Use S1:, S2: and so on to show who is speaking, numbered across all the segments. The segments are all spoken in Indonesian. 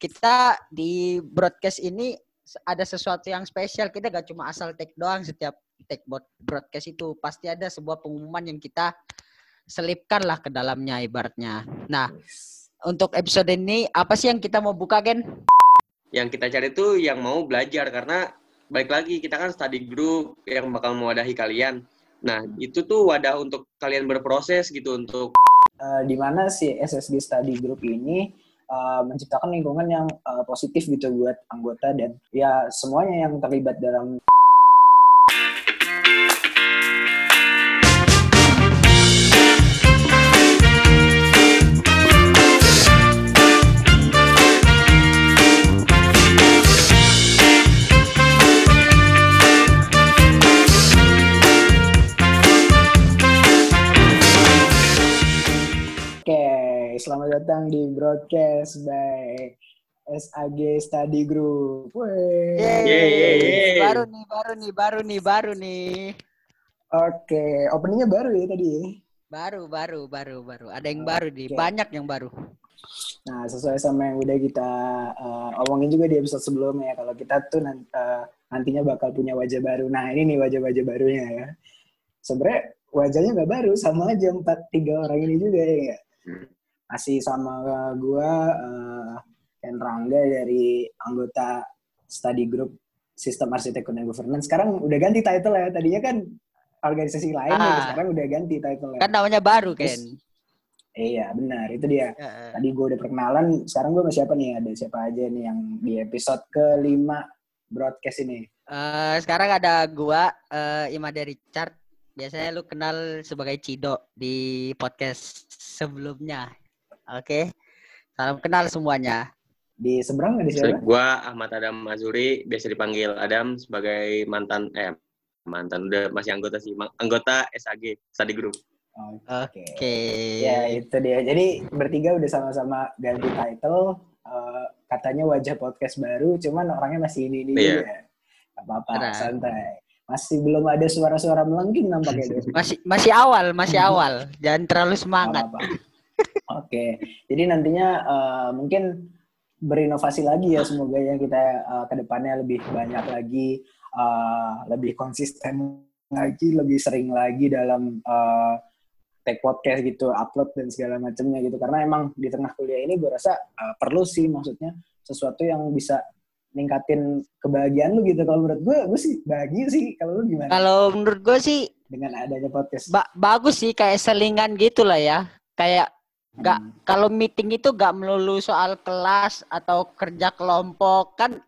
S1: kita di broadcast ini ada sesuatu yang spesial. Kita gak cuma asal take doang setiap take broadcast itu pasti ada sebuah pengumuman yang kita selipkan lah ke dalamnya ibaratnya. Nah, untuk episode ini apa sih yang kita mau buka Ken?
S2: Yang kita cari tuh yang mau belajar karena balik lagi kita kan study group yang bakal mewadahi kalian. Nah, itu tuh wadah untuk kalian berproses gitu untuk
S3: uh, di mana si SSG study group ini uh, menciptakan lingkungan yang uh, positif gitu buat anggota dan ya semuanya yang terlibat dalam selamat datang di broadcast by SAG Study Group.
S1: Yeay. Yeay. Baru nih, baru nih, baru nih, baru nih.
S3: Oke, openingnya baru ya tadi.
S1: Baru, baru, baru, baru. Ada yang okay. baru nih, banyak yang baru.
S3: Nah, sesuai sama yang udah kita uh, omongin juga di episode sebelumnya, kalau kita tuh nanti, uh, nantinya bakal punya wajah baru. Nah, ini nih wajah-wajah barunya ya. Sebenarnya wajahnya nggak baru, sama aja empat tiga orang ini juga ya. Hmm masih sama gue uh, Ken Rangga dari anggota study group sistem arsitektur dan governance. Sekarang udah ganti title ya. Tadinya kan organisasi lain ah, ya, sekarang udah ganti title
S1: kan namanya baru Ken.
S3: Iya benar. Itu dia. Uh, tadi gue udah perkenalan. Sekarang gue sama siapa nih? Ada siapa aja nih yang di episode kelima broadcast ini?
S1: Uh, sekarang ada gue uh, Imade Richard. Biasanya lu kenal sebagai Cido di podcast sebelumnya Oke. Salam kenal semuanya.
S3: Di seberang di
S2: siapa? Gua Ahmad Adam Mazuri, biasa dipanggil Adam sebagai mantan eh mantan udah masih anggota sih, anggota SAG Study Group.
S3: Oke. Okay. Okay. Ya itu dia. Jadi bertiga udah sama-sama ganti title. Uh, katanya wajah podcast baru, cuman orangnya masih ini ini yeah. juga. apa-apa, santai. Masih belum ada suara-suara melengking nampaknya.
S1: masih masih awal, masih awal. Jangan terlalu semangat. Apa -apa.
S3: Oke, jadi nantinya uh, mungkin berinovasi lagi ya semoga ya kita uh, ke depannya lebih banyak lagi, uh, lebih konsisten lagi, lebih sering lagi dalam uh, take podcast gitu, upload dan segala macamnya gitu. Karena emang di tengah kuliah ini gue rasa uh, perlu sih maksudnya sesuatu yang bisa ningkatin kebahagiaan lu gitu. Kalau menurut gue, gue sih bahagia sih. Kalau lu gimana?
S1: Kalau menurut gue sih
S3: dengan adanya podcast.
S1: Ba bagus sih kayak selingan gitu lah ya. Kayak Gak hmm. kalau meeting itu gak melulu soal kelas atau kerja kelompok kan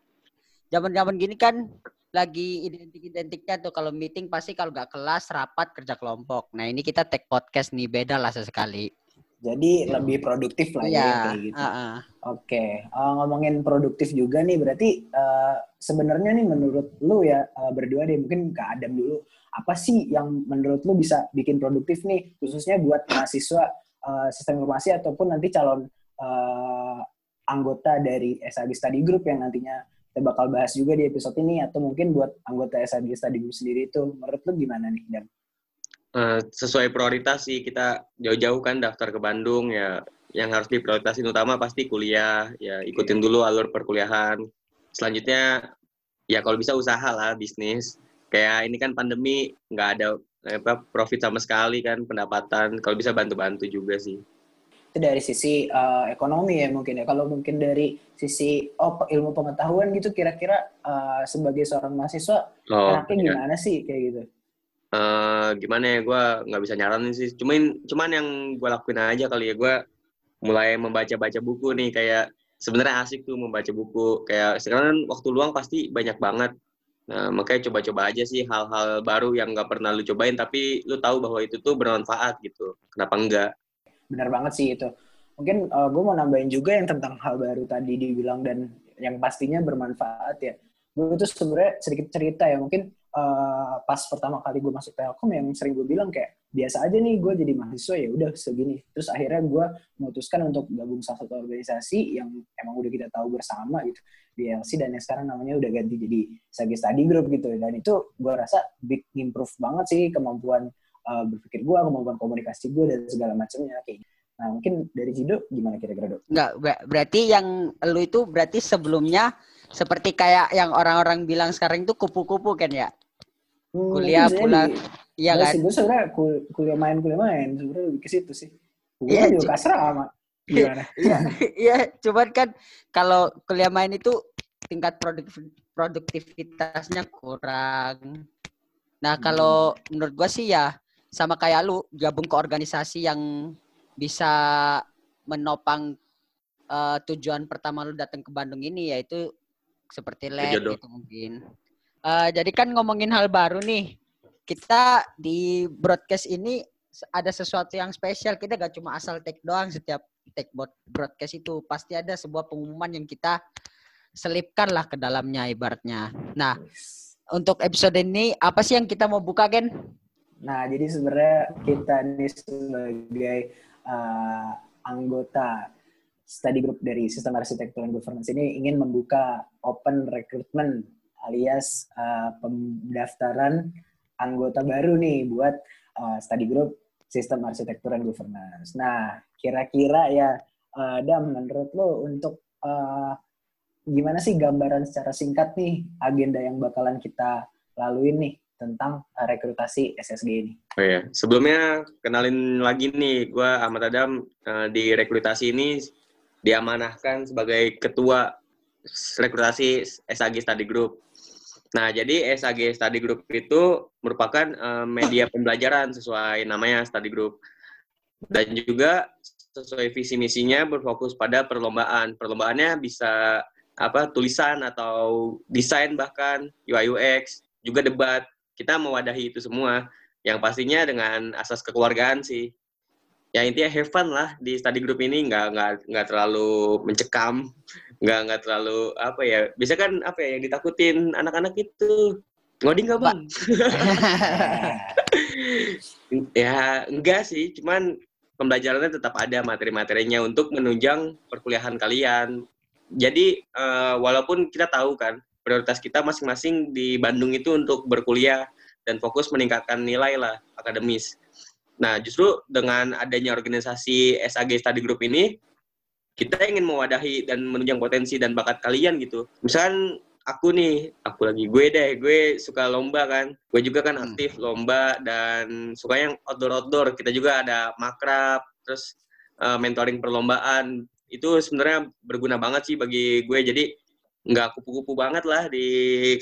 S1: zaman-zaman gini kan lagi identik-identiknya tuh kalau meeting pasti kalau gak kelas rapat kerja kelompok. Nah ini kita take podcast nih beda lah sesekali.
S3: Jadi hmm. lebih produktif lah ya, ya kayak gitu. Uh -uh. Oke, okay. uh, eh, ngomongin produktif juga nih berarti uh, sebenarnya nih menurut lu ya uh, berdua deh mungkin ke Adam dulu apa sih yang menurut lu bisa bikin produktif nih khususnya buat mahasiswa uh, sistem informasi ataupun nanti calon uh, anggota dari SAG Study Group yang nantinya kita bakal bahas juga di episode ini atau mungkin buat anggota SAG Study Group sendiri itu menurut lu gimana nih Dan?
S2: Uh, sesuai prioritas sih kita jauh-jauh kan daftar ke Bandung ya yang harus diprioritasin utama pasti kuliah ya ikutin dulu alur perkuliahan. Selanjutnya ya kalau bisa usaha lah bisnis. Kayak ini kan pandemi nggak ada apa profit sama sekali kan pendapatan. Kalau bisa bantu-bantu juga sih.
S3: Itu dari sisi uh, ekonomi ya mungkin ya. Kalau mungkin dari sisi oh ilmu pengetahuan gitu kira-kira uh, sebagai seorang mahasiswa oh, enaknya iya. gimana sih kayak gitu?
S2: Uh, gimana ya gue nggak bisa nyaranin sih. Cuman cuman yang gue lakuin aja kali ya. Gue mulai membaca-baca buku nih. Kayak sebenarnya asik tuh membaca buku. Kayak sekarang waktu luang pasti banyak banget Nah, makanya coba-coba aja sih hal-hal baru yang nggak pernah lu cobain, tapi lu tahu bahwa itu tuh bermanfaat gitu. Kenapa enggak?
S3: Benar banget sih itu. Mungkin uh, eh, gue mau nambahin juga yang tentang hal baru tadi dibilang dan yang pastinya bermanfaat ya. Gue tuh sebenarnya sedikit cerita ya, mungkin uh, pas pertama kali gue masuk Telkom yang sering gue bilang kayak biasa aja nih gue jadi mahasiswa ya udah segini terus akhirnya gue memutuskan untuk gabung salah satu organisasi yang emang udah kita tahu bersama gitu BLC dan yang sekarang namanya udah ganti jadi Sagi Study Group gitu dan itu gue rasa big improve banget sih kemampuan uh, berpikir gue kemampuan komunikasi gue dan segala macamnya kayak gitu. Nah mungkin dari Cido gimana kira-kira dok?
S1: Enggak, ber- berarti yang lu itu berarti sebelumnya seperti kayak yang orang-orang bilang sekarang itu kupu-kupu kan ya?
S3: Hmm,
S1: Kuliah pulang. Iya
S3: Nggak
S1: kan?
S3: gue sebenarnya kul- kuliah main kuliah main sebenarnya lebih ke situ sih. Gue
S1: Iya,
S3: kan juga kasrama. Gimana?
S1: Iya, iya, cuman kan kalau kuliah main itu tingkat produktif- produktivitasnya kurang. Nah, kalau menurut gua sih ya sama kayak lu gabung ke organisasi yang bisa menopang eh, tujuan pertama lu datang ke Bandung ini yaitu seperti lab gitu mungkin. Eh, jadi kan ngomongin hal baru nih. Kita di broadcast ini ada sesuatu yang spesial. Kita gak cuma asal take doang setiap take broadcast itu pasti ada sebuah pengumuman yang kita selipkan lah ke dalamnya ibaratnya. Nah, untuk episode ini apa sih yang kita mau buka Gen?
S3: Nah, jadi sebenarnya kita ini sebagai uh, anggota study group dari Sistem Arsitektur dan Governance ini ingin membuka open recruitment alias uh, pendaftaran anggota baru nih buat uh, study group Sistem Arsitektur dan Governance. Nah, kira-kira ya, uh, Dam, menurut lo untuk uh, gimana sih gambaran secara singkat nih agenda yang bakalan kita laluin nih tentang uh, rekrutasi SSG ini.
S2: Oh ya, sebelumnya kenalin lagi nih, gue Ahmad Adam eh, di rekrutasi ini diamanahkan sebagai ketua rekrutasi SAG Study Group. Nah, jadi SAG Study Group itu merupakan eh, media pembelajaran sesuai namanya Study Group. Dan juga sesuai visi misinya berfokus pada perlombaan. Perlombaannya bisa apa tulisan atau desain bahkan UI UX, juga debat. Kita mewadahi itu semua yang pastinya dengan asas kekeluargaan sih. Ya intinya have fun lah di study group ini nggak nggak nggak terlalu mencekam, nggak nggak terlalu apa ya. Bisa kan apa ya yang ditakutin anak-anak itu ngoding nggak bang? ya enggak sih, cuman pembelajarannya tetap ada materi-materinya untuk menunjang perkuliahan kalian. Jadi eh, walaupun kita tahu kan prioritas kita masing-masing di Bandung itu untuk berkuliah dan fokus meningkatkan nilai lah akademis. Nah, justru dengan adanya organisasi SAG Study Group ini, kita ingin mewadahi dan menunjang potensi dan bakat kalian gitu. Misalkan aku nih, aku lagi gue deh, gue suka lomba kan. Gue juga kan
S1: Hmm.
S2: aktif lomba dan suka yang outdoor-outdoor. Kita juga ada makrab, terus eh, mentoring perlombaan. Itu sebenarnya berguna banget sih bagi gue. Jadi nggak kupu-kupu banget lah di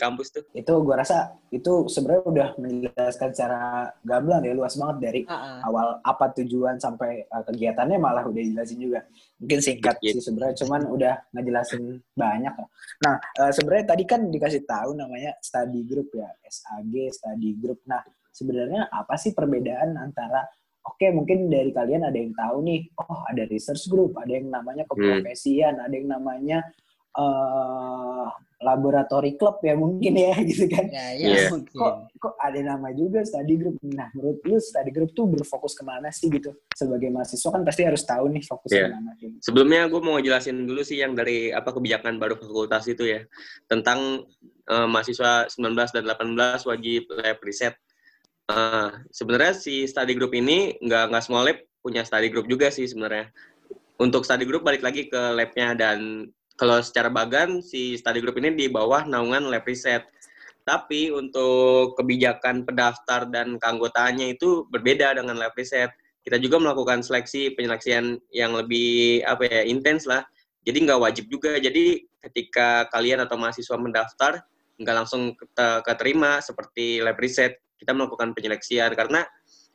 S2: kampus tuh.
S3: itu gua rasa itu sebenarnya udah menjelaskan secara gamblang ya luas banget dari
S1: Ah,
S3: awal apa tujuan sampai uh, kegiatannya malah udah jelasin juga mungkin singkat
S2: Iya.
S3: sih sebenarnya cuman udah ngejelasin banyak lah. nah uh, sebenarnya tadi kan dikasih tahu namanya study group ya SAG study group nah sebenarnya apa sih perbedaan antara Oke, mungkin dari kalian ada yang tahu nih, oh ada research group, ada yang namanya keprofesian, ada yang namanya eh laboratory club ya mungkin ya gitu kan.
S1: ya, ya, mungkin.
S3: Kok kok ada nama juga study group. Nah, menurut lu study group tuh berfokus ke mana sih gitu? Sebagai mahasiswa kan pasti harus tahu nih fokus
S2: Iya.
S3: ke mana. Gitu.
S2: Sebelumnya gue mau jelasin dulu sih yang dari apa kebijakan baru fakultas itu ya tentang eh, mahasiswa 19 dan 18 wajib lab riset. Eh, sebenarnya si study group ini nggak nggak semua lab punya study group juga sih sebenarnya. Untuk study group balik lagi ke labnya dan kalau secara bagan si study group ini di bawah naungan lab riset. Tapi untuk kebijakan pendaftar dan keanggotaannya itu berbeda dengan lab riset. Kita juga melakukan seleksi penyeleksian yang lebih apa ya intens lah. Jadi nggak wajib juga. Jadi ketika kalian atau mahasiswa mendaftar nggak langsung kete- keterima seperti lab riset. Kita melakukan penyeleksian karena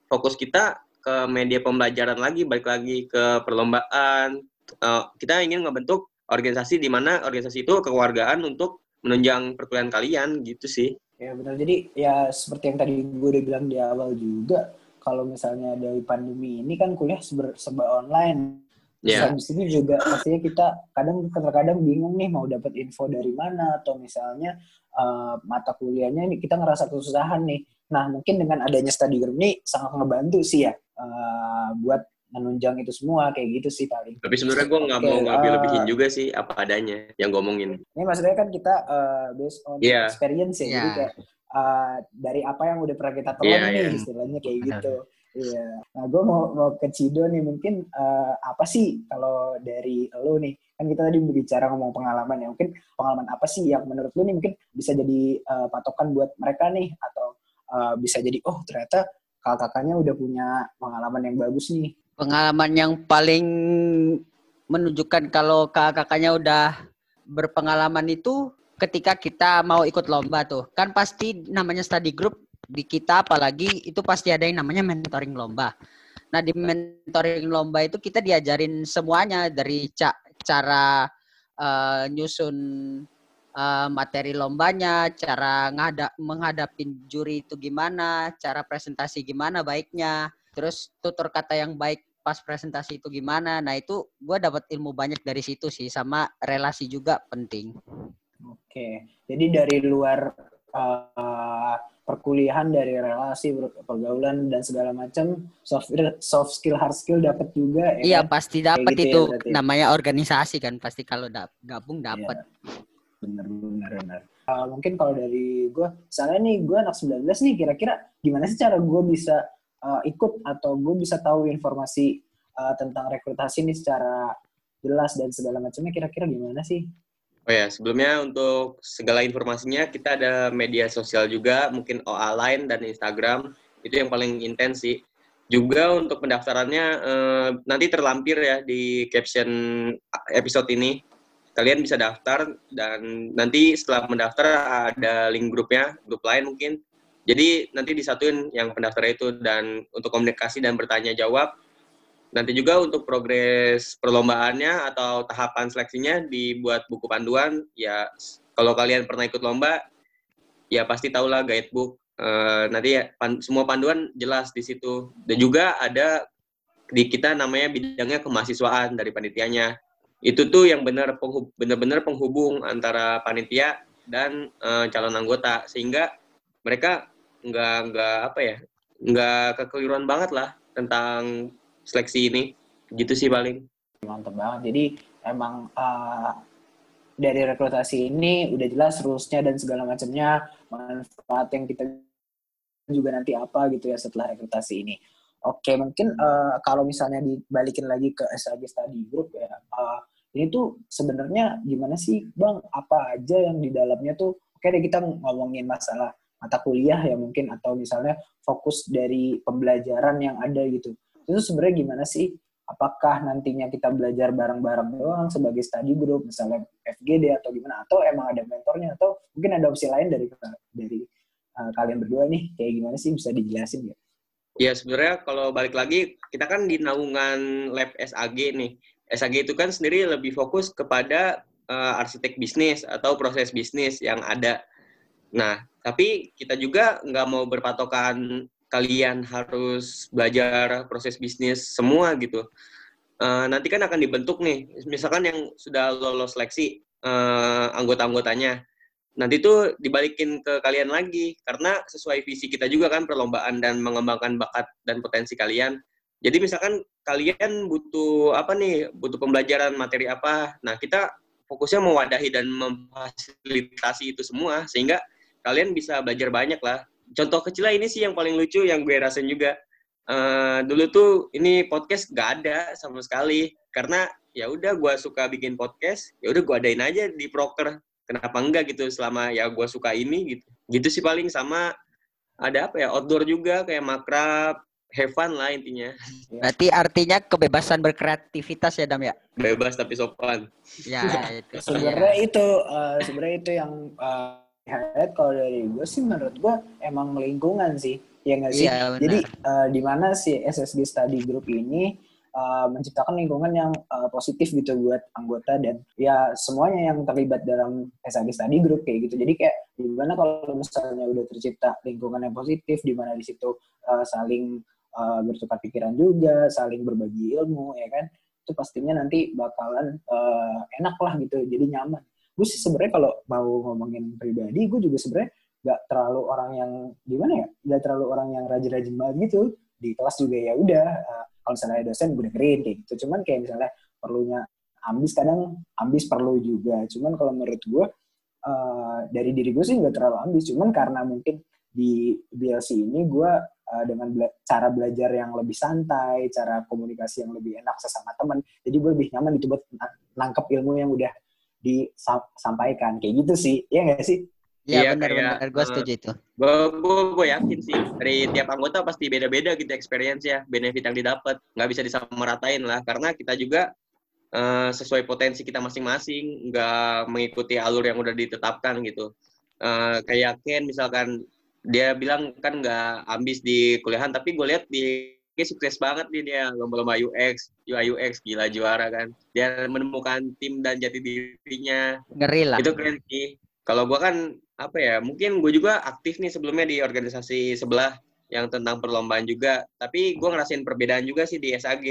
S2: fokus kita ke media pembelajaran lagi, balik lagi ke perlombaan. Eh, kita ingin ngebentuk organisasi di mana organisasi itu kekeluargaan untuk menunjang perkuliahan kalian gitu sih.
S3: Ya benar. Jadi ya seperti yang tadi gue udah bilang di awal juga, kalau misalnya dari pandemi ini kan kuliah serba, online. Terus
S2: Ya.
S3: habis itu juga pastinya kita kadang kadang bingung nih mau dapat info dari mana atau misalnya eh, mata kuliahnya ini kita ngerasa kesusahan nih. Nah mungkin dengan adanya study group ini sangat ngebantu sih ya eh, buat menunjang itu semua kayak gitu sih paling.
S2: Tapi sebenarnya gue nggak
S3: Oke,
S2: mau ngambil
S3: eh,
S2: lebihin juga sih apa adanya yang gue omongin.
S3: Ini maksudnya kan kita uh, based on
S2: Iya.
S3: experience ya, jadi
S1: Iya.
S3: kayak uh, dari apa yang udah pernah kita telan
S2: Iya,
S3: nih
S2: iya.
S3: istilahnya kayak
S1: Benar.
S3: gitu. Iya. Nah, gue mau mau ke Cido nih mungkin uh, apa sih kalau dari lo nih kan kita tadi berbicara ngomong pengalaman ya mungkin pengalaman apa sih yang menurut lo nih mungkin bisa jadi uh, patokan buat mereka nih atau uh, bisa jadi oh ternyata kakak-kakaknya udah punya pengalaman yang bagus nih.
S1: Pengalaman yang paling menunjukkan kalau kakak-kakaknya udah berpengalaman itu ketika kita mau ikut lomba tuh kan pasti namanya study group di kita apalagi itu pasti ada yang namanya mentoring lomba. Nah di mentoring lomba itu kita diajarin semuanya dari ca cara uh, nyusun uh, materi lombanya, cara ngadap menghadapin juri itu gimana, cara presentasi gimana baiknya, terus tutur kata yang baik pas presentasi itu gimana. Nah itu gue dapat ilmu banyak dari situ sih, sama relasi juga penting.
S3: Oke, jadi dari luar uh, perkuliahan dari relasi pergaulan dan segala macam soft soft skill hard skill dapat juga
S1: ya iya kan? pasti dapat gitu itu ya, namanya organisasi kan pasti kalau da gabung dapat
S3: iya. Bener bener bener uh, mungkin kalau dari gue misalnya nih gue anak 19 nih kira-kira gimana sih cara gue bisa uh, ikut atau gue bisa tahu informasi uh, tentang rekrutasi ini secara jelas dan segala macamnya kira-kira gimana sih
S2: Oh ya, sebelumnya untuk segala informasinya kita ada media sosial juga, mungkin OA Line dan Instagram, itu yang paling intens sih. Juga untuk pendaftarannya eh, nanti terlampir ya di caption episode ini. Kalian bisa daftar dan nanti setelah mendaftar ada link grupnya, grup lain mungkin. Jadi nanti disatuin yang pendaftar itu dan untuk komunikasi dan bertanya jawab Nanti juga untuk progres perlombaannya atau tahapan seleksinya dibuat buku panduan. Ya kalau kalian pernah ikut lomba, ya pasti tahulah guidebook. Uh, nanti ya pan, semua panduan jelas di situ. Dan juga ada di kita namanya bidangnya kemahasiswaan dari panitianya. Itu tuh yang benar benar-benar penghubung antara panitia dan uh, calon anggota. Sehingga mereka nggak nggak apa ya nggak kekeliruan banget lah tentang seleksi ini. Gitu sih paling.
S3: Mantep banget. Jadi emang uh, dari rekrutasi ini udah jelas rulesnya dan segala macamnya manfaat yang kita juga nanti apa gitu ya setelah rekrutasi ini. Oke mungkin uh, kalau misalnya dibalikin lagi ke SAG Study Group ya uh, ini tuh sebenarnya gimana sih bang apa aja yang di dalamnya tuh oke deh kita ngomongin masalah mata kuliah ya mungkin atau misalnya fokus dari pembelajaran yang ada gitu itu sebenarnya gimana sih? Apakah nantinya kita belajar bareng-bareng doang sebagai study group, misalnya FGD atau gimana? Atau emang ada mentornya? Atau mungkin ada opsi lain dari dari uh, kalian berdua nih? Kayak gimana sih? Bisa dijelasin ya?
S2: Ya sebenarnya kalau balik lagi, kita kan di naungan lab SAG nih. SAG itu kan sendiri lebih fokus kepada uh, arsitek bisnis atau proses bisnis yang ada. Nah, tapi kita juga nggak mau berpatokan kalian harus belajar proses bisnis semua gitu. Uh, nanti kan akan dibentuk nih, misalkan yang sudah lolos seleksi uh, anggota-anggotanya, nanti tuh dibalikin ke kalian lagi karena sesuai visi kita juga kan perlombaan dan mengembangkan bakat dan potensi kalian. Jadi misalkan kalian butuh apa nih, butuh pembelajaran materi apa, nah kita fokusnya mewadahi dan memfasilitasi itu semua sehingga kalian bisa belajar banyak lah. Contoh kecilnya ini sih yang paling lucu yang gue rasain juga. Uh, dulu tuh ini podcast gak ada sama sekali karena ya udah gue suka bikin podcast ya udah gue adain aja di proker. Kenapa enggak gitu selama ya gue suka ini gitu. Gitu sih paling sama ada apa ya outdoor juga kayak makrab have fun lah intinya.
S1: Berarti artinya kebebasan berkreativitas ya dam ya?
S2: Bebas tapi sopan.
S3: Ya itu sebenarnya itu uh, sebenarnya itu yang uh, highlight kalau dari gue sih menurut gue emang lingkungan sih ya nggak sih? Iya, jadi uh, di mana si SSG Study Group ini uh, menciptakan lingkungan yang uh, positif gitu buat anggota dan ya semuanya yang terlibat dalam SSG Study Group kayak gitu. Jadi kayak di mana kalau misalnya udah tercipta lingkungan yang positif di mana di situ uh, saling uh, bertukar pikiran juga saling berbagi ilmu ya kan? Itu pastinya nanti bakalan uh, enak lah gitu jadi nyaman. Gue sih sebenarnya kalau mau ngomongin pribadi gue juga sebenarnya nggak terlalu orang yang gimana ya nggak terlalu orang yang rajin-rajin banget gitu. Di kelas juga ya udah uh, kalau misalnya dosen gue dengerin kayak gitu. Cuman kayak misalnya perlunya ambis kadang ambis perlu juga. Cuman kalau menurut gue uh, dari diri gue sih nggak terlalu ambis. Cuman karena mungkin di BLC ini gue uh, dengan bela cara belajar yang lebih santai, cara komunikasi yang lebih enak sesama teman. Jadi gue lebih nyaman gitu buat nangkep ilmu yang udah disampaikan kayak gitu sih, ya nggak sih?
S1: Iya ya, benar-benar gue setuju itu.
S2: Gue gue yakin sih dari tiap anggota pasti beda-beda gitu experience ya benefit yang didapat nggak bisa disamaratain lah karena kita juga uh, sesuai potensi kita masing-masing nggak mengikuti alur yang udah ditetapkan gitu. Uh, kayak Ken misalkan dia bilang kan nggak ambis di kuliahan tapi gue lihat di dia sukses banget nih dia lomba-lomba UX, UI UX gila juara kan. Dia menemukan tim dan jati dirinya.
S1: Ngeri lah.
S2: Itu keren sih. Kalau gue kan apa ya mungkin gue juga aktif nih sebelumnya di organisasi sebelah yang tentang perlombaan juga tapi gue ngerasain perbedaan juga sih di SAG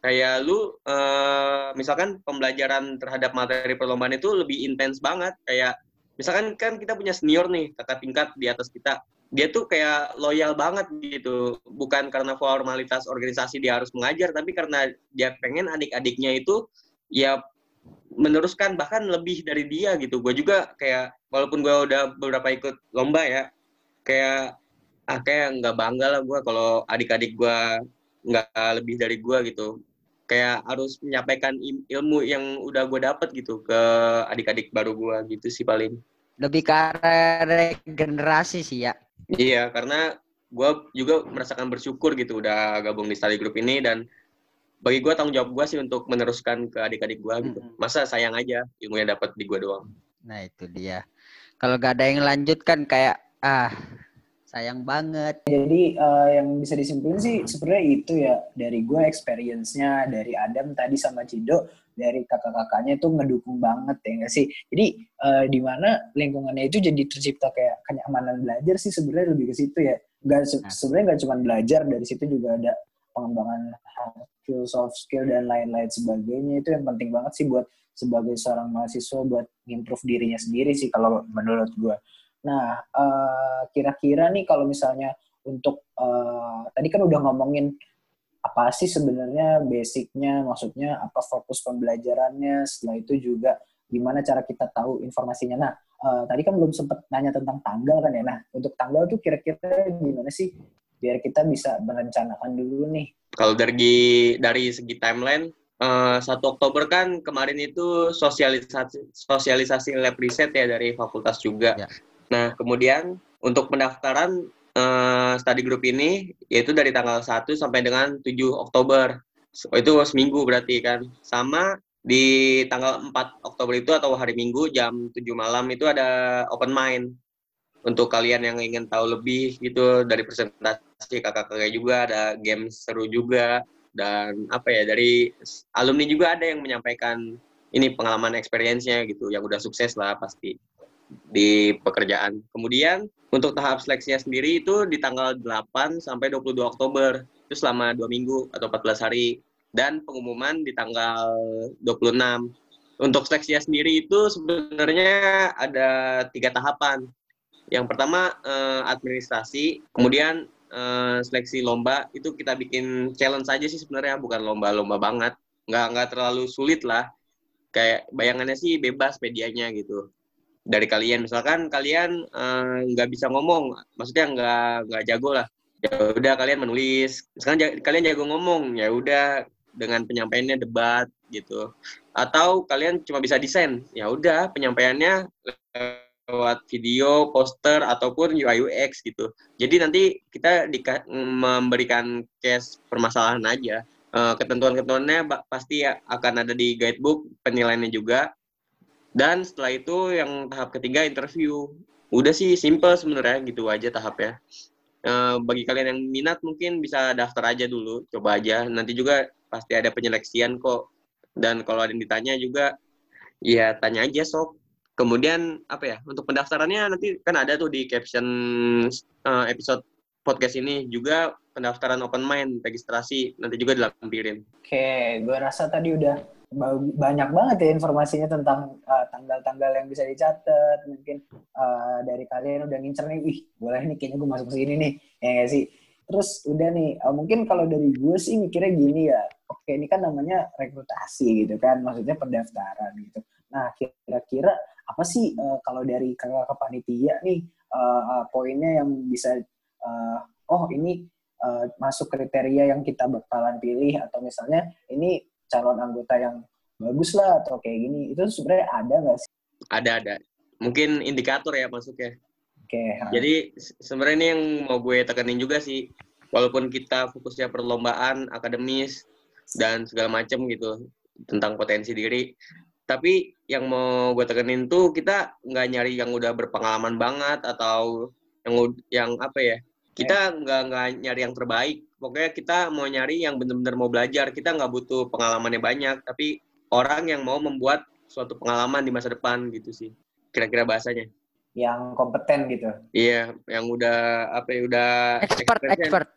S2: kayak lu uh, misalkan pembelajaran terhadap materi perlombaan itu lebih intens banget kayak misalkan kan kita punya senior nih kakak tingkat di atas kita dia tuh kayak loyal banget gitu. Bukan karena formalitas organisasi dia harus mengajar tapi karena dia pengen adik-adiknya itu ya meneruskan bahkan lebih dari dia gitu. Gue juga kayak walaupun gue udah beberapa ikut lomba ya kayak ah kayak nggak bangga lah gue kalau adik-adik gue nggak lebih dari gue gitu. Kayak harus menyampaikan ilmu yang udah gue dapet gitu ke adik-adik baru gue gitu sih paling.
S1: Lebih ke regenerasi sih ya
S2: iya karena gue juga merasakan bersyukur gitu udah gabung di study group ini dan bagi gue tanggung jawab gue sih untuk meneruskan ke adik-adik gue gitu. Masa sayang aja ilmu yang dapat di gue doang.
S1: Nah itu dia. Kalau gak ada yang lanjut kan kayak ah sayang banget.
S3: Jadi uh, yang bisa disimpulin sih sebenarnya itu ya dari gue experience-nya dari Adam tadi sama Cido dari kakak-kakaknya itu ngedukung banget ya enggak sih. Jadi uh, di mana lingkungannya itu jadi tercipta kayak kenyamanan belajar sih sebenarnya lebih ke situ ya. Gak nah. sebenarnya nggak cuma belajar dari situ juga ada pengembangan skill soft skill dan lain-lain sebagainya itu yang penting banget sih buat sebagai seorang mahasiswa buat improve dirinya sendiri sih kalau menurut gue. Nah, uh, kira-kira nih kalau misalnya untuk uh, tadi kan udah ngomongin apa sih sebenarnya basicnya, maksudnya apa fokus pembelajarannya, setelah itu juga gimana cara kita tahu informasinya. Nah, uh, tadi kan belum sempat nanya tentang tanggal kan ya. Nah, untuk tanggal tuh kira-kira gimana sih biar kita bisa merencanakan dulu nih.
S2: Kalau dari dari segi timeline, uh, eh, 1 Oktober kan kemarin itu sosialisasi sosialisasi lab riset ya dari fakultas juga. Ya. Nah, kemudian untuk pendaftaran uh, study group ini yaitu dari tanggal 1 sampai dengan 7 Oktober. So, itu seminggu berarti kan. Sama di tanggal 4 Oktober itu atau hari Minggu jam 7 malam itu ada open mind untuk kalian yang ingin tahu lebih gitu dari presentasi kakak-kakak juga ada game seru juga dan apa ya dari alumni juga ada yang menyampaikan ini pengalaman experience-nya gitu yang udah sukses lah pasti di pekerjaan. Kemudian untuk tahap seleksinya sendiri itu di tanggal 8 sampai 22 Oktober. Itu selama dua minggu atau 14 hari. Dan pengumuman di tanggal 26. Untuk seleksinya sendiri itu sebenarnya ada tiga tahapan. Yang pertama uh, administrasi, kemudian uh, seleksi lomba itu kita bikin challenge saja sih sebenarnya bukan lomba-lomba banget, nggak nggak terlalu sulit lah. Kayak bayangannya sih bebas medianya gitu. Dari kalian misalkan kalian uh, nggak bisa ngomong, maksudnya nggak nggak jago lah. Ya udah kalian menulis. Sekarang kalian jago ngomong, ya udah dengan penyampaiannya debat gitu. Atau kalian cuma bisa desain, ya udah penyampaiannya lewat video, poster ataupun UI UX gitu. Jadi nanti kita memberikan case permasalahan aja. Uh, ketentuan-ketentuannya pasti akan ada di guidebook, penilaiannya juga. Dan setelah itu yang tahap ketiga interview. Udah sih simple sebenarnya gitu aja tahapnya. Uh, bagi kalian yang minat mungkin bisa daftar aja dulu, coba aja. Nanti juga pasti ada penyeleksian kok. Dan kalau ada yang ditanya juga, ya tanya aja sok Kemudian apa ya untuk pendaftarannya nanti kan ada tuh di caption uh, episode podcast ini juga pendaftaran open mind registrasi nanti juga dilampirin.
S3: Oke, gue rasa tadi udah banyak banget ya informasinya tentang uh, tanggal-tanggal yang bisa dicatat. Mungkin uh, dari kalian udah ngincer nih, ih boleh nih kayaknya gue masuk ke sini nih, ya gak sih? Terus udah nih, uh, mungkin kalau dari gue sih mikirnya gini ya, oke ini kan namanya rekrutasi gitu kan, maksudnya pendaftaran gitu. Nah kira-kira apa sih uh, kalau dari kakak panitia nih uh, uh, poinnya yang bisa uh, oh ini uh, masuk kriteria yang kita bakalan pilih atau misalnya ini calon anggota yang bagus lah atau kayak gini itu sebenarnya ada nggak sih?
S2: Ada ada. Mungkin indikator ya masuknya.
S3: Oke. Okay.
S2: Jadi sebenarnya ini yang mau gue tekenin juga sih. Walaupun kita fokusnya perlombaan, akademis dan segala macam gitu tentang potensi diri, tapi yang mau gue tekenin tuh kita nggak nyari yang udah berpengalaman banget atau yang yang apa ya kita nggak nggak nyari yang terbaik pokoknya kita mau nyari yang benar-benar mau belajar. Kita nggak butuh pengalamannya banyak tapi orang yang mau membuat suatu pengalaman di masa depan gitu sih kira-kira bahasanya.
S3: Yang kompeten gitu.
S2: Iya yang udah apa ya udah
S1: expert expert.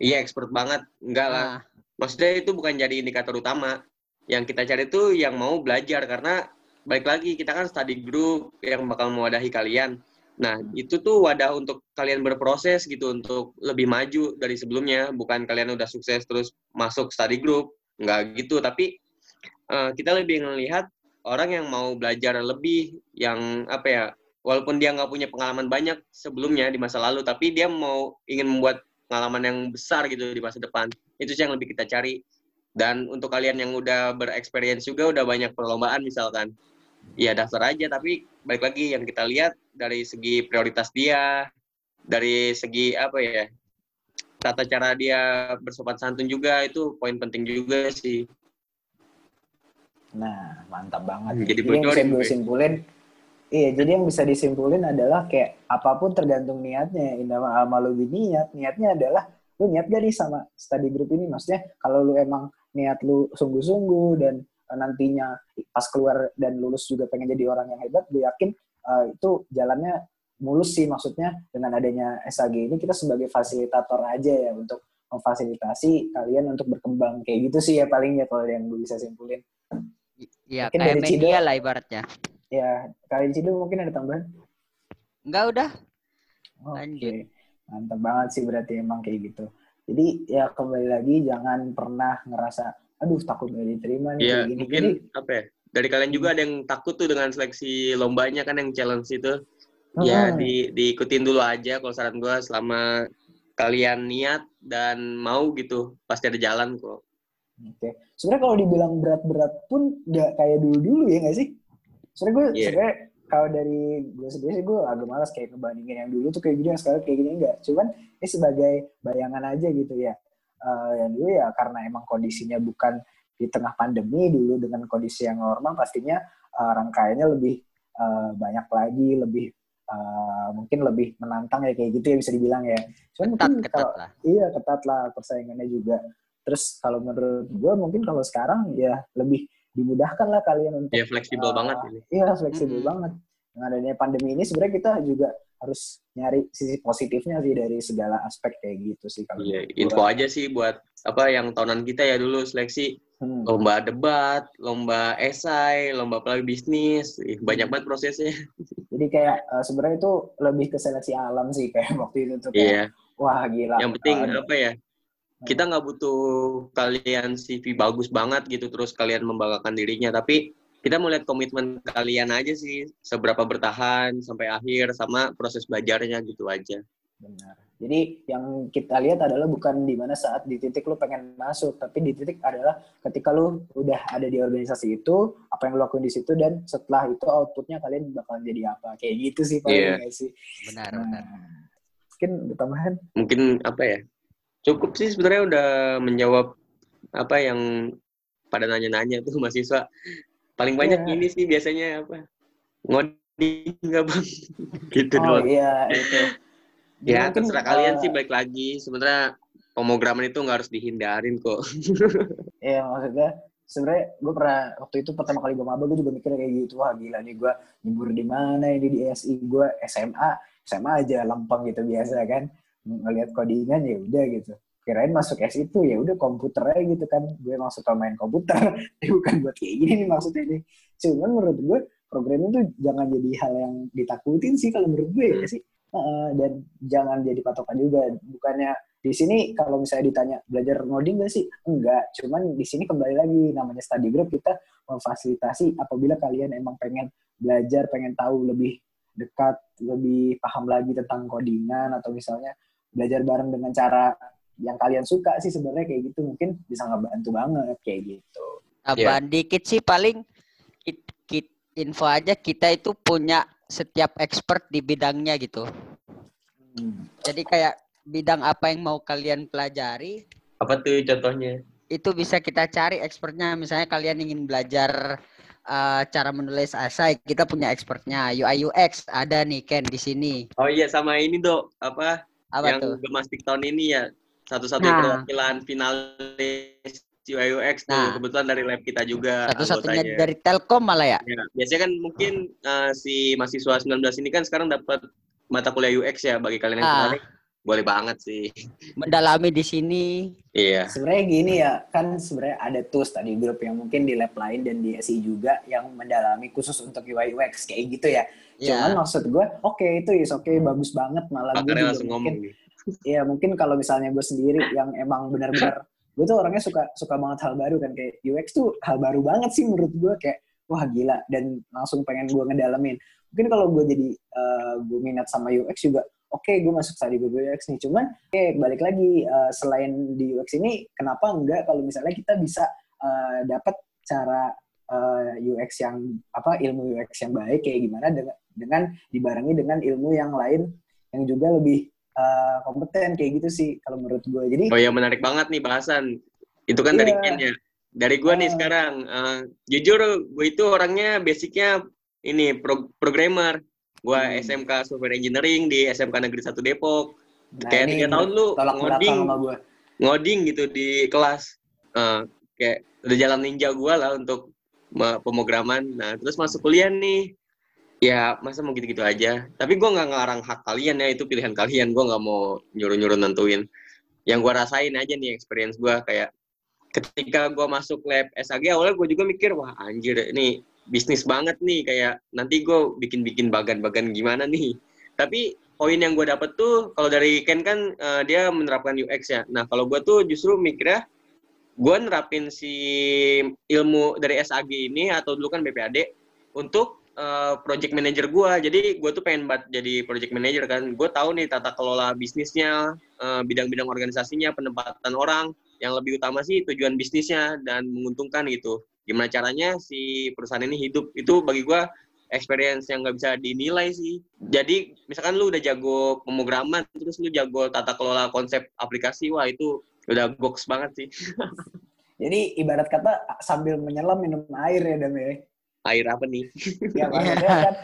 S2: Iya expert banget. Enggak lah. Nah. maksudnya itu bukan jadi indikator utama. Yang kita cari tuh yang mau belajar karena balik lagi kita kan study group yang bakal mewadahi kalian Nah, itu tuh wadah untuk kalian berproses gitu untuk lebih maju dari sebelumnya. Bukan kalian udah sukses terus masuk study group, nggak gitu. Tapi uh, kita lebih melihat orang yang mau belajar lebih, yang apa ya, walaupun dia nggak punya pengalaman banyak sebelumnya di masa lalu, tapi dia mau ingin membuat pengalaman yang besar gitu di masa depan. Itu sih yang lebih kita cari. Dan untuk kalian yang udah berexperience juga, udah banyak perlombaan misalkan, ya daftar aja. Tapi balik lagi yang kita lihat dari segi prioritas dia, dari segi apa ya, tata cara dia bersopan santun juga itu poin penting juga sih.
S3: Nah, mantap banget. Jadi, jadi yang bisa disimpulin, iya, jadi yang bisa disimpulin adalah kayak apa pun tergantung niatnya. Indah lebih niat, niatnya adalah lu niat gak nih sama study group ini? Maksudnya kalau lu emang niat lu sungguh-sungguh dan nantinya pas keluar dan lulus juga pengen jadi orang yang hebat, gue yakin uh, itu jalannya mulus sih maksudnya dengan adanya SAG ini kita sebagai fasilitator aja ya untuk memfasilitasi kalian untuk berkembang kayak gitu sih ya paling ya kalau yang gue bisa simpulin.
S1: Iya, kayak media Cido, lah ibaratnya.
S3: Ya, kalian Cido mungkin ada tambahan?
S1: Enggak udah.
S3: Oke. Okay. Mantap banget sih berarti emang kayak gitu. Jadi ya kembali lagi jangan pernah ngerasa aduh takut gak diterima nih
S2: ya, gini. mungkin apa ya? dari kalian juga ada yang takut tuh dengan seleksi lombanya kan yang challenge itu. Oh. Ya di diikutin dulu aja kalau saran gue selama kalian niat dan mau gitu pasti ada jalan kok.
S3: Oke. Okay. Sebenarnya kalau dibilang berat-berat pun nggak kayak dulu-dulu ya nggak sih? Sebenarnya gue yeah. sebenarnya kalau dari gue sendiri sih gue agak malas kayak ngebandingin yang dulu tuh kayak gini yang sekarang kayak gini enggak. Cuman ini sebagai bayangan aja gitu ya. Uh, yang dulu ya karena emang kondisinya bukan di tengah pandemi dulu dengan kondisi yang normal pastinya uh, rangkaiannya lebih uh, banyak lagi, lebih uh, mungkin lebih menantang ya kayak gitu ya bisa dibilang ya.
S1: Cuman ketat, mungkin ketat kalau
S3: lah. iya ketat lah persaingannya juga. Terus kalau menurut gue mungkin kalau sekarang ya lebih dimudahkan lah kalian untuk
S2: Iya fleksibel uh, banget
S3: ini. Iya fleksibel hmm. banget. Dengan adanya pandemi ini sebenarnya kita juga harus nyari sisi positifnya sih dari segala aspek kayak gitu sih kalau
S2: iya, info aja sih buat apa yang tahunan kita ya dulu seleksi. Hmm. lomba debat lomba esai lomba pelagi bisnis. Banyak banget prosesnya.
S3: Jadi kayak uh, sebenarnya itu lebih ke seleksi alam sih kayak waktu itu tuh kayak
S2: iya.
S3: wah gila.
S2: Yang penting uh, apa ya kita nggak butuh kalian CV bagus banget gitu terus kalian membanggakan dirinya. Tapi kita mau lihat komitmen kalian aja sih seberapa bertahan sampai akhir sama proses belajarnya gitu aja.
S3: Benar. Jadi yang kita lihat adalah bukan di mana saat di titik lu pengen masuk, tapi di titik adalah ketika lu udah ada di organisasi itu, apa yang lu lakuin di situ dan setelah itu outputnya kalian bakal jadi apa. Kayak gitu sih paling yeah. sih.
S1: Benar, nah, benar.
S3: Mungkin tambahan?
S2: Mungkin apa ya? Cukup sih sebenarnya udah menjawab apa yang pada nanya-nanya tuh mahasiswa Paling banyak yeah. ini sih biasanya apa? Ngoding nggak bang? gitu oh, doang.
S3: iya itu.
S2: ya mungkin, terserah uh, kalian sih baik lagi. Sebenarnya pemrograman itu nggak harus dihindarin kok.
S3: Iya maksudnya sebenarnya gue pernah waktu itu pertama kali gue maba gue juga mikir kayak gitu wah gila nih gue nyebur di mana ini di SI gue SMA SMA aja lempeng gitu biasa kan ngelihat codingan ya udah gitu kirain masuk S itu ya udah komputer aja gitu kan. Gue emang suka main komputer. Tapi bukan buat kayak gini nih maksudnya nih. Cuman menurut gue programming tuh jangan jadi hal yang ditakutin sih kalau menurut gue ya sih. Dan jangan jadi patokan juga. Bukannya di sini kalau misalnya ditanya belajar ngoding gak sih? Enggak. Cuman di sini kembali lagi namanya study group kita memfasilitasi apabila kalian emang pengen belajar pengen tahu lebih dekat lebih paham lagi tentang codingan atau misalnya belajar bareng dengan cara yang kalian suka sih sebenarnya kayak gitu mungkin bisa ngebantu banget kayak gitu.
S1: Tambahan dikit sih paling kit, kit, info aja kita itu punya setiap expert di bidangnya gitu.
S3: Hmm.
S1: Jadi kayak bidang apa yang mau kalian pelajari
S2: Apa tuh contohnya?
S1: itu bisa kita cari expertnya. Misalnya kalian ingin belajar uh, cara menulis esai, kita punya expertnya. UI UX ada nih Ken di sini.
S2: Oh iya sama ini dok apa,
S1: Apa
S2: yang
S1: tuh?
S2: gemastik tahun ini ya satu-satunya
S1: Nah.
S2: perwakilan finalis UI UX tuh
S1: Nah.
S2: kebetulan dari lab kita juga
S1: Satu-satunya dari Telkom malah ya.
S2: Ya, biasanya kan mungkin uh, si mahasiswa 19 ini kan sekarang dapat mata kuliah UX ya bagi kalian yang
S1: Ah.
S2: tertarik boleh banget sih.
S1: Mendalami di sini.
S2: Iya.
S3: Sebenarnya gini ya, kan sebenarnya ada tools tadi grup yang mungkin di lab lain dan di SI juga yang mendalami khusus untuk UI UX kayak gitu ya. Cuman
S1: Ya.
S3: maksud gue, oke itu is oke bagus banget malah gue
S2: langsung
S3: mungkin,
S2: ngomong nih.
S3: Iya mungkin kalau misalnya gue sendiri yang emang benar-benar gue tuh orangnya suka suka banget hal baru kan. Kayak UX tuh hal baru banget sih menurut gue kayak wah gila dan langsung pengen gue ngedalamin. Mungkin kalau gue jadi eh, gue minat sama UX juga oke gue masuk tadi gue UX nih. Cuman oke balik lagi eh, selain di UX ini kenapa enggak kalau misalnya kita bisa eh, dapat cara eh, UX yang apa ilmu UX yang baik kayak gimana dengan dengan dibarengi dengan ilmu yang lain yang juga lebih eh, kompeten kayak gitu sih kalau menurut gue jadi
S2: Oh iya menarik banget nih bahasan. Itu kan dari
S3: Iya.
S2: Ken ya. Dari gua nih
S3: Ah.
S2: sekarang. eh, jujur gue itu orangnya basicnya ini pro- programmer. Gua
S3: Hmm.
S2: SMK Software Engineering di SMK Negeri 1 Depok.
S3: nah,
S2: kayak tiga tahun lu ngoding
S3: sama gue
S2: ngoding gitu di kelas. Eh, kayak udah jalan ninja gua lah untuk pemrograman. Nah, terus masuk kuliah nih. Ya, masa mau gitu-gitu aja. Tapi gua nggak ngelarang hak kalian ya, itu pilihan kalian. Gua nggak mau nyuruh-nyuruh nentuin. Yang gua rasain aja nih experience gua kayak ketika gua masuk lab SAG awalnya gue juga mikir wah anjir ini bisnis banget nih kayak nanti gue bikin-bikin bagan-bagan gimana nih. Tapi poin yang gue dapet tuh kalau dari Ken kan eh, dia menerapkan UX ya. Nah kalau gue tuh justru mikirnya gue nerapin si ilmu dari SAG ini atau dulu kan BPAD untuk eh, project manager gue. Jadi gue tuh pengen banget jadi project manager kan. Gue tahu nih tata kelola bisnisnya, eh, bidang-bidang organisasinya, penempatan orang. Yang lebih utama sih tujuan bisnisnya dan menguntungkan gitu. Gimana caranya si perusahaan ini hidup itu bagi gue experience yang nggak bisa dinilai sih. Jadi misalkan lu udah jago pemrograman, terus lu jago tata kelola konsep aplikasi, wah itu udah box banget sih.
S3: jadi ibarat kata sambil menyelam minum air ya Dam ya
S2: Air apa nih?
S3: ya maksudnya kan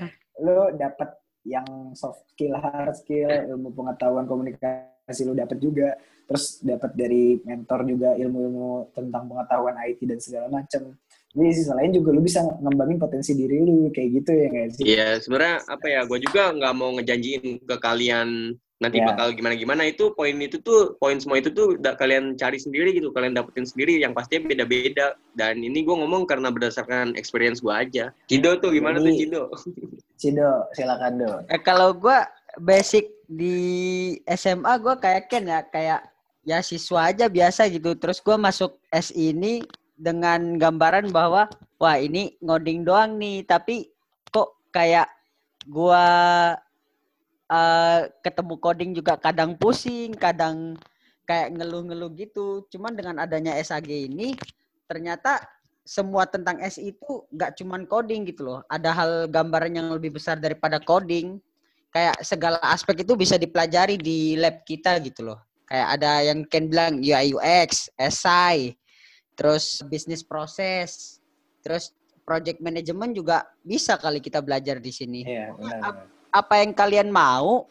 S3: lu dapet yang soft skill, hard skill, ilmu pengetahuan komunikasi lu dapet juga, terus dapat dari mentor juga ilmu-ilmu tentang pengetahuan IT dan segala macam. Jadi di sisi lain juga lu bisa ngembangin potensi diri lu kayak gitu ya sih?
S2: Iya, sebenarnya apa ya? Gue juga nggak mau ngejanjiin ke kalian nanti
S3: Ya.
S2: bakal gimana gimana itu poin itu tuh poin semua itu tuh da- kalian cari sendiri gitu. Kalian dapetin sendiri. Yang pastinya beda-beda. Dan ini gue ngomong karena berdasarkan experience gue aja. Cido tuh gimana tuh
S3: Jadi-
S2: Cido?
S3: Cido, silakan Do.
S1: Eh, kalau gua basic di SMA gua kayak Ken ya. Kayak ya siswa aja biasa gitu. Terus gua masuk S ini dengan gambaran bahwa wah ini ngoding doang nih, tapi kok kayak gua eh, ketemu coding juga kadang pusing, kadang kayak ngeluh-ngeluh gitu. Cuman dengan adanya SAG ini ternyata semua tentang SI itu nggak cuman coding gitu loh. Ada hal gambaran yang lebih besar daripada coding. Kayak segala aspek itu bisa dipelajari di lab kita gitu loh. Kayak ada yang Ken bilang UI UX, SI, terus bisnis proses, terus project management juga bisa kali kita belajar di sini.
S3: Iya, benar.
S1: Apa yang kalian mau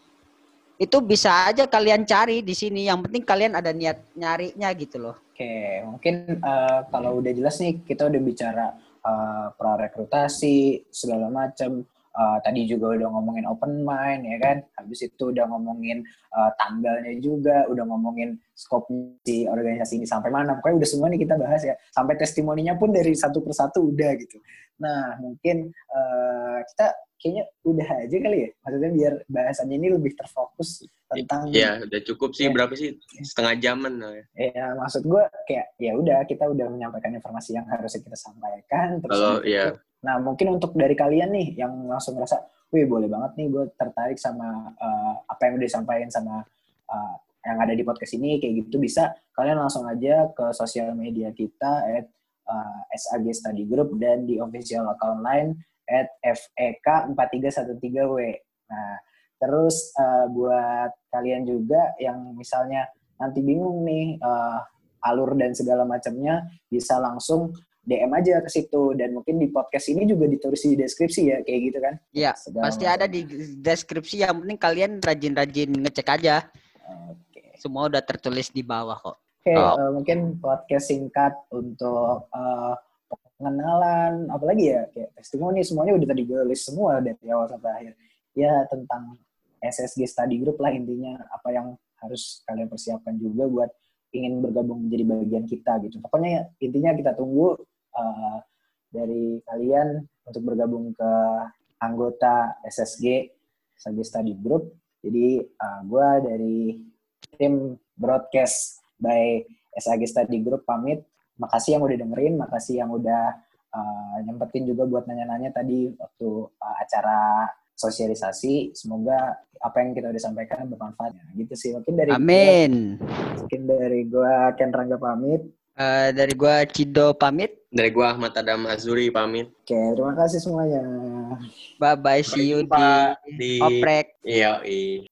S1: itu bisa aja kalian cari di sini. Yang penting kalian ada niat nyarinya gitu loh.
S3: Oke, mungkin eh, kalau udah jelas nih kita udah bicara eh, prarekrutasi segala macam. Eh, tadi juga udah ngomongin open mind ya kan. Habis itu udah ngomongin eh, tanggalnya juga, udah ngomongin scope si organisasi ini sampai mana. Pokoknya udah semua nih kita bahas ya. Sampai testimoninya pun dari satu persatu udah gitu. Nah, mungkin eh, kita kayaknya udah aja kali ya. Maksudnya biar bahasannya ini lebih terfokus tentang
S2: ya udah cukup sih
S3: Ya.
S2: berapa sih setengah jaman lah ya.
S3: Ya, maksud gue kayak ya udah kita udah menyampaikan informasi yang harusnya kita sampaikan. Terus
S2: kalau ya
S3: Nah, mungkin untuk dari kalian nih yang langsung ngerasa, wih boleh banget nih gue tertarik sama uh, apa yang udah disampaikan sama uh, yang ada di podcast ini kayak gitu bisa kalian langsung aja ke sosial media kita at uh, SAG Study Group dan di official account line at E FEK4313W. Nah, terus uh, buat kalian juga yang misalnya nanti bingung nih uh, alur dan segala macamnya bisa langsung DM aja ke situ dan mungkin di podcast ini juga ditulis di deskripsi ya kayak gitu kan.
S1: Iya,
S3: Segala
S1: pasti
S3: macam.
S1: ada di deskripsi. Yang penting kalian rajin-rajin ngecek aja.
S3: Oke.
S1: Semua udah tertulis di bawah kok.
S3: Oke,
S2: Oh.
S3: eh, mungkin podcast singkat untuk eh, pengenalan, apalagi ya kayak testimoni semuanya udah tadi gue list semua dari awal sampai akhir. Ya tentang SSG Study Group lah intinya apa yang harus kalian persiapkan juga buat ingin bergabung menjadi bagian kita gitu. Pokoknya ya, intinya kita tunggu eh, dari kalian untuk bergabung ke anggota SSG SSG Study Group. Jadi eh, gue dari tim broadcast by SAG Study Group pamit. Makasih yang udah dengerin, makasih yang udah uh, nyempetin juga buat nanya-nanya tadi waktu uh, acara sosialisasi. Semoga apa yang kita udah sampaikan bermanfaat. Ya, gitu sih. Mungkin dari
S1: Amin.
S3: mungkin dari gua Ken Rangga pamit.
S1: Eh, dari gua Cido pamit.
S2: Dari gua Ahmad Adam Azuri pamit.
S3: Oke, terima kasih semuanya.
S1: Bye bye. See you di
S2: di
S1: oprek.
S2: Iya, iya.